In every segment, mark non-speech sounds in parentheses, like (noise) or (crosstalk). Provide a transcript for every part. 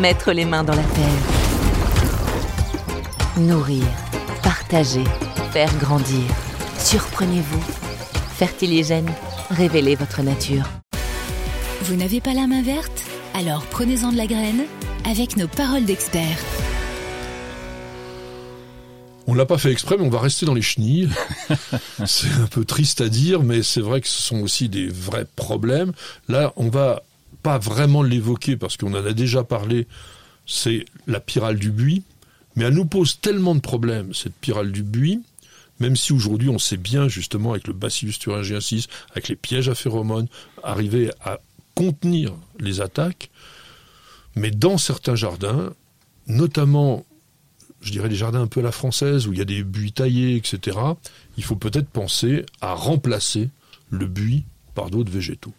Mettre les mains dans la terre. Nourrir, partager, faire grandir. Surprenez-vous. Fertiligène, révélez votre nature. Vous n'avez pas la main verte? Alors prenez-en de la graine avec nos paroles d'experts. On l'a pas fait exprès, mais on va rester dans les chenilles. (laughs) c'est un peu triste à dire, mais c'est vrai que ce sont aussi des vrais problèmes. Là, on va pas vraiment l'évoquer parce qu'on en a déjà parlé. C'est la pyrale du buis, mais elle nous pose tellement de problèmes cette pyrale du buis. Même si aujourd'hui on sait bien justement avec le Bacillus thuringiensis, avec les pièges à phéromones, arriver à contenir les attaques, mais dans certains jardins, notamment je dirais, des jardins un peu à la française, où il y a des buis taillés, etc., il faut peut-être penser à remplacer le buis par d'autres végétaux.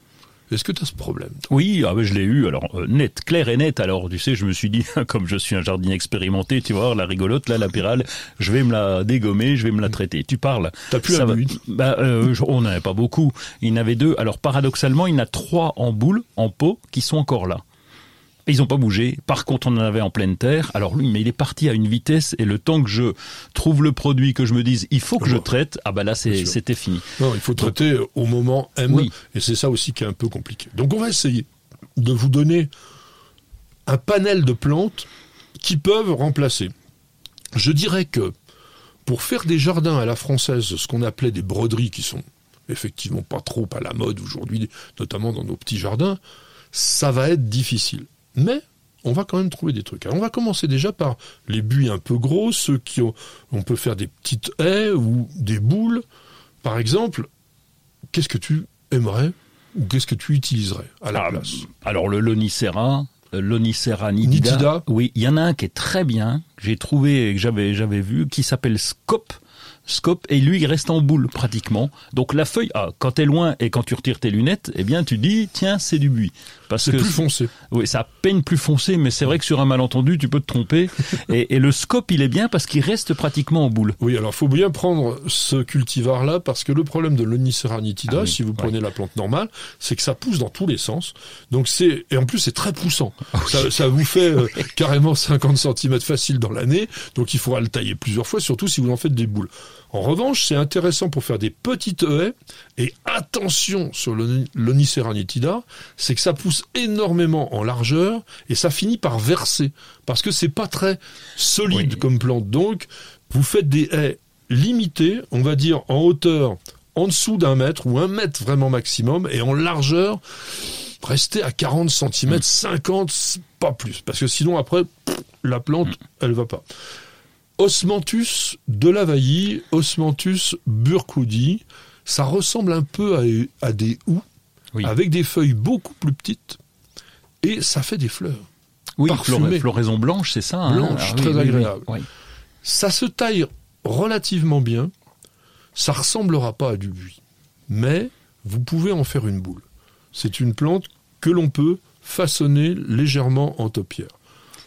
Est-ce que tu as ce problème Oui, ah ben je l'ai eu, alors euh, net, clair et net. Alors tu sais, je me suis dit, (laughs) comme je suis un jardinier expérimenté, tu vois, la rigolote, là, la pyrale, je vais me la dégommer, je vais me la traiter. Tu parles. T'as plus un buis bah, euh, On n'en avait pas beaucoup. Il y en avait deux. Alors paradoxalement, il y en a trois en boule, en pot, qui sont encore là. Ils n'ont pas bougé. Par contre, on en avait en pleine terre. Alors lui, mais il est parti à une vitesse et le temps que je trouve le produit, que je me dise, il faut que je traite, ah bah là, c'était fini. Non, il faut traiter au moment M. Et c'est ça aussi qui est un peu compliqué. Donc on va essayer de vous donner un panel de plantes qui peuvent remplacer. Je dirais que pour faire des jardins à la française, ce qu'on appelait des broderies qui sont effectivement pas trop à la mode aujourd'hui, notamment dans nos petits jardins, ça va être difficile. Mais on va quand même trouver des trucs. Alors on va commencer déjà par les buis un peu gros, ceux qui ont, on peut faire des petites haies ou des boules. Par exemple, qu'est-ce que tu aimerais ou qu'est-ce que tu utiliserais à la ah, place Alors le lonicera, euh, Lonicera nitida. nitida. Oui, il y en a un qui est très bien, que j'ai trouvé, que j'avais, j'avais vu, qui s'appelle Scope scope et lui il reste en boule pratiquement. Donc la feuille, ah, quand t'es loin et quand tu retires tes lunettes, eh bien tu dis tiens c'est du buis. Parce c'est plus foncé. Oui, ça a peine plus foncé, mais c'est vrai que sur un malentendu tu peux te tromper. (laughs) et, le scope il est bien parce qu'il reste pratiquement en boule. Oui, alors faut bien prendre ce cultivar là parce que le problème de l'Onicera nitida, ah si vous prenez la plante normale, c'est que ça pousse dans tous les sens. Donc c'est et en plus c'est très poussant. Ah ça, ça, vous fait euh, (laughs) carrément 50 cm facile dans l'année. Donc il faudra le tailler plusieurs fois, surtout si vous en faites des boules. En revanche, c'est intéressant pour faire des petites haies, et attention sur l'Onicera nitida, c'est que ça pousse énormément en largeur, et ça finit par verser, parce que c'est pas très solide comme plante. Donc, vous faites des haies limitées, on va dire en hauteur en dessous d'un mètre, ou un mètre vraiment maximum, et en largeur, restez à 40 cm, 50, pas plus, parce que sinon après, la plante, elle va pas. Osmanthus de Lavailly, Osmanthus burkoudi, ça ressemble un peu à, des houx, avec des feuilles beaucoup plus petites, et ça fait des fleurs. Oui, floraison blanche, c'est ça. Hein blanche, ah très agréable. ça se taille relativement bien, ça ressemblera pas à du buis, mais vous pouvez en faire une boule. C'est une plante que l'on peut façonner légèrement en taupière.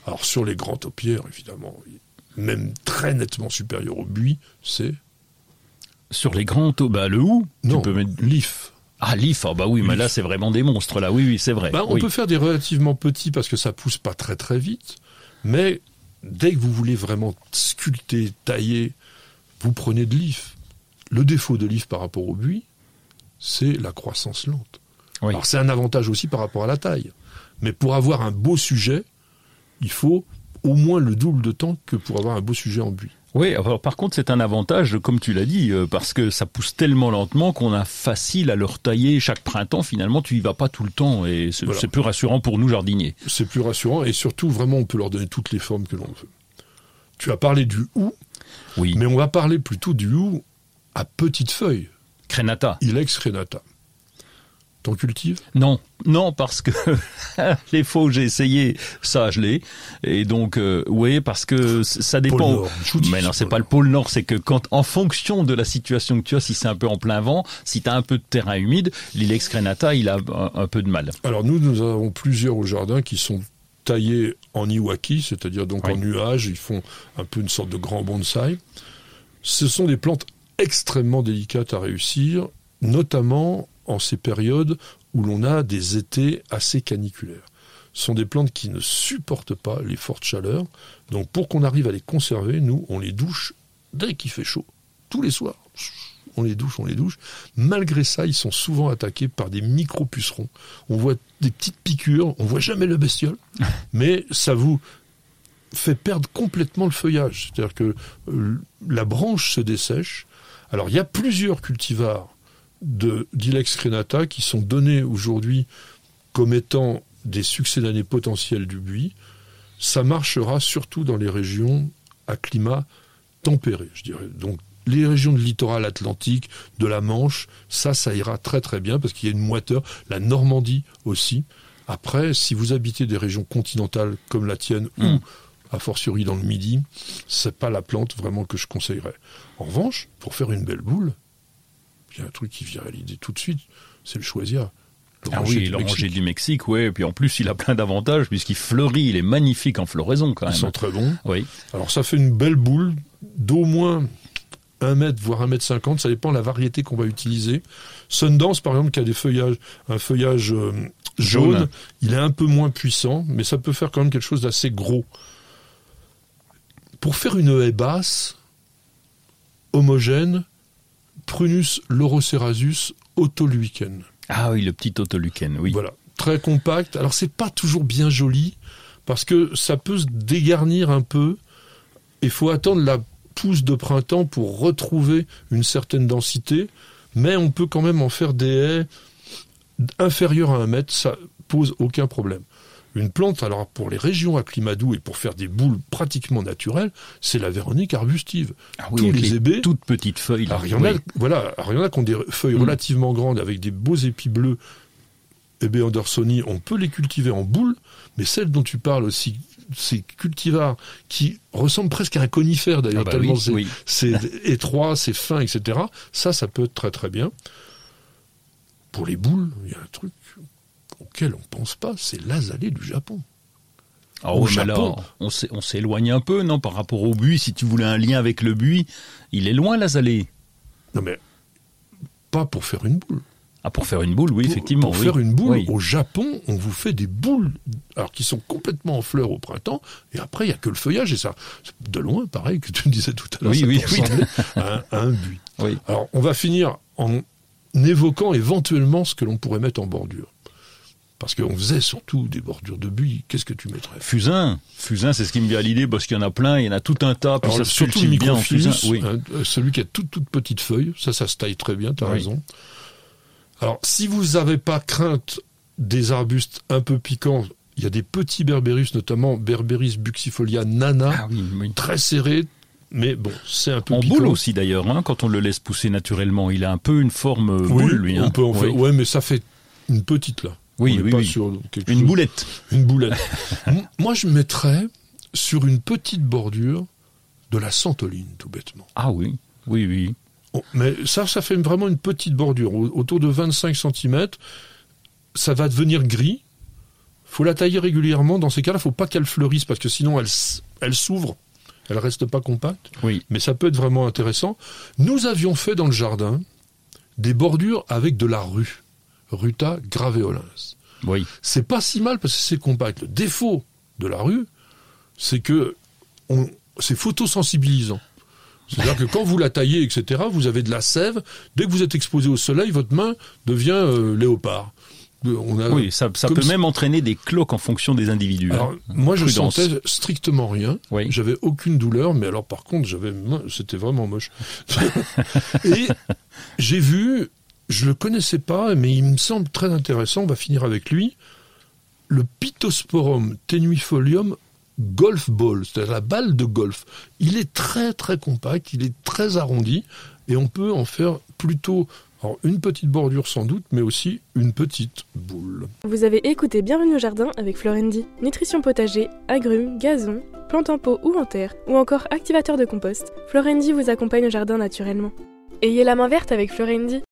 Alors sur les grands taupières, évidemment, même très nettement supérieur au buis, c'est sur les grands taux, bah le hou, non, tu peux mettre l'if. Ah l'if, ah bah oui, mais là c'est vraiment des monstres là, oui oui c'est vrai. Bah, on peut faire des relativement petits parce que ça pousse pas très très vite, mais dès que vous voulez vraiment sculpter, tailler, vous prenez de l'if. Le défaut de l'if par rapport au buis, c'est la croissance lente. Alors c'est un avantage aussi par rapport à la taille. Mais pour avoir un beau sujet, il faut au moins le double de temps que pour avoir un beau sujet en buis. Oui, alors par contre c'est un avantage, comme tu l'as dit, euh, parce que ça pousse tellement lentement qu'on a facile à le retailler chaque printemps. Finalement, tu y vas pas tout le temps et c'est plus rassurant pour nous jardiniers. C'est plus rassurant et surtout vraiment on peut leur donner toutes les formes que l'on veut. Tu as parlé du hou, oui. mais on va parler plutôt du hou à petites feuilles. Crénata. Ilex crénata. T'en cultives? Non, non, parce que (laughs) les faux que j'ai essayé, ça je l'ai. Et donc, euh, oui, parce que ça dépend. Pôle Nord, mais non, c'est pas le pôle Nord, c'est que quand, en fonction de la situation que tu as, si c'est un peu en plein vent, si tu as un peu de terrain humide, l'ilex crenata, il a un, un peu de mal. Alors nous, nous avons plusieurs au jardin qui sont taillés en iwaki, c'est-à-dire donc Oui. en nuage, ils font un peu une sorte de grand bonsaï. Ce sont des plantes extrêmement délicates à réussir, notamment en ces périodes où l'on a des étés assez caniculaires. Ce sont des plantes qui ne supportent pas les fortes chaleurs. Donc pour qu'on arrive à les conserver, nous, on les douche dès qu'il fait chaud, tous les soirs. On les douche, on les douche. Malgré ça, ils sont souvent attaqués par des micro-pucerons. On voit des petites piqûres, on voit jamais le bestiole, (laughs) mais ça vous fait perdre complètement le feuillage. C'est-à-dire que euh, la branche se dessèche. Alors il y a plusieurs cultivars d'Ilex crenata qui sont donnés aujourd'hui comme étant des succès d'année potentiels du buis. Ça marchera surtout dans les régions à climat tempéré, je dirais. Donc les régions de littoral atlantique, de la Manche, ça, ça ira très très bien parce qu'il y a une moiteur. La Normandie aussi. Après, si vous habitez des régions continentales comme la tienne ou Mm. a fortiori dans le Midi, c'est pas la plante vraiment que je conseillerais. En revanche, pour faire une belle boule, il y a un truc qui vient à l'idée tout de suite, c'est le choisir. Ah oui, l'oranger du Mexique, ouais. Et puis en plus, il a plein d'avantages puisqu'il fleurit, il est magnifique en floraison quand Ils même. sont très bons. Oui. Alors ça fait une belle boule d'au moins 1 mètre, voire 1 mètre 50, ça dépend de la variété qu'on va utiliser. Sundance, par exemple, qui a des feuillages, un feuillage euh, jaune, Jaune. il est un peu moins puissant, mais ça peut faire quand même quelque chose d'assez gros. Pour faire une haie basse, homogène, Prunus lorocerasus autoluiken. Ah oui, le petit autoluken, oui. Voilà, très compact. Alors c'est pas toujours bien joli parce que ça peut se dégarnir un peu. Il faut attendre la pousse de printemps pour retrouver une certaine densité, mais on peut quand même en faire des haies inférieures à un mètre, ça pose aucun problème. Une plante, alors pour les régions à climat doux et pour faire des boules pratiquement naturelles, c'est la véronique arbustive. Ah Tous avec les hébés, toutes petites feuilles. là. alors, il y en a, Oui. voilà, alors, il y en a qui ont des feuilles Mm. relativement grandes avec des beaux épis bleus. Hébé Andersoni, on peut les cultiver en boule, mais celles dont tu parles aussi, ces cultivars qui ressemblent presque à un conifère d'ailleurs, Ah bah tellement oui. c'est (laughs) étroit, c'est fin, etc. Ça, ça peut être très très bien. Pour les boules, il y a un truc auquel on pense pas, c'est l'azalée du Japon. Ah Au oui, mais là, on s'é- on s'éloigne un peu, non, par rapport au buis. Si tu voulais un lien avec le buis, il est loin, l'azalée. Non mais pas pour faire une boule. Ah, pour faire une boule, oui, Pour- effectivement. Pour oui. faire une boule, Oui. au Japon, on vous fait des boules, alors qui sont complètement en fleurs au printemps, et après il y a que le feuillage et ça, de loin, pareil que tu (laughs) disais tout à l'heure, Oui, ça oui, oui. à, un, à un buis. Oui. Alors on va finir en évoquant éventuellement ce que l'on pourrait mettre en bordure, parce qu'on faisait surtout des bordures de buis. Qu'est-ce que tu mettrais? Fusain. Fusain, c'est ce qui me vient à l'idée parce qu'il y en a plein, il y en a tout un tas, puis Alors, ça se surtout le bien en fusain. Oui. hein, euh, celui qui a toute toute petite feuille, ça, ça se taille très bien, tu as Oui. raison. Alors, si vous n'avez pas crainte des arbustes un peu piquants, il y a des petits berbérus, notamment Berberis buxifolia nana, Ah oui, oui. très serrés, mais bon, c'est un peu En piquant. boule aussi d'ailleurs, hein, quand on le laisse pousser naturellement, il a un peu une forme euh, Oui, boule lui. on hein. peut en Oui. faire. Ouais, mais ça fait une petite là. Oui, oui, pas oui. sur quelque Une chose- boulette. Une boulette. (laughs) Moi, je mettrais sur une petite bordure de la santoline, tout bêtement. Ah oui, oui, oui. Oh, mais ça, ça fait vraiment une petite bordure, au- autour de 25 cm. Ça va devenir gris. faut la tailler régulièrement. Dans ces cas-là, faut pas qu'elle fleurisse, parce que sinon, elle, elle s'ouvre. Elle reste pas compacte. Oui. Mais ça peut être vraiment intéressant. Nous avions fait dans le jardin des bordures avec de la rue. Ruta graveolens. Oui. C'est pas si mal parce que c'est compact. Le défaut de la rue, c'est que on, c'est photosensibilisant. C'est-à-dire que quand vous la taillez, etc., vous avez de la sève. Dès que vous êtes exposé au soleil, votre main devient euh, léopard. Euh, On a, Oui, ça, peut si- même entraîner des cloques en fonction des individus. Alors, hein. moi, je Prudence. sentais strictement rien. Oui. J'avais aucune douleur, mais alors, par contre, j'avais, c'était vraiment moche. (laughs) Et j'ai vu, je le connaissais pas, mais il me semble très intéressant. On va finir avec lui. Le Pittosporum tenuifolium golf ball, c'est-à-dire la balle de golf. Il est très très compact, il est très arrondi, et on peut en faire plutôt une petite bordure sans doute, mais aussi une petite boule. Vous avez écouté Bienvenue au jardin avec Florendi. Nutrition potager, agrumes, gazon, plantes en pot ou en terre, ou encore activateur de compost. Florendi vous accompagne au jardin naturellement. Ayez la main verte avec Florendi.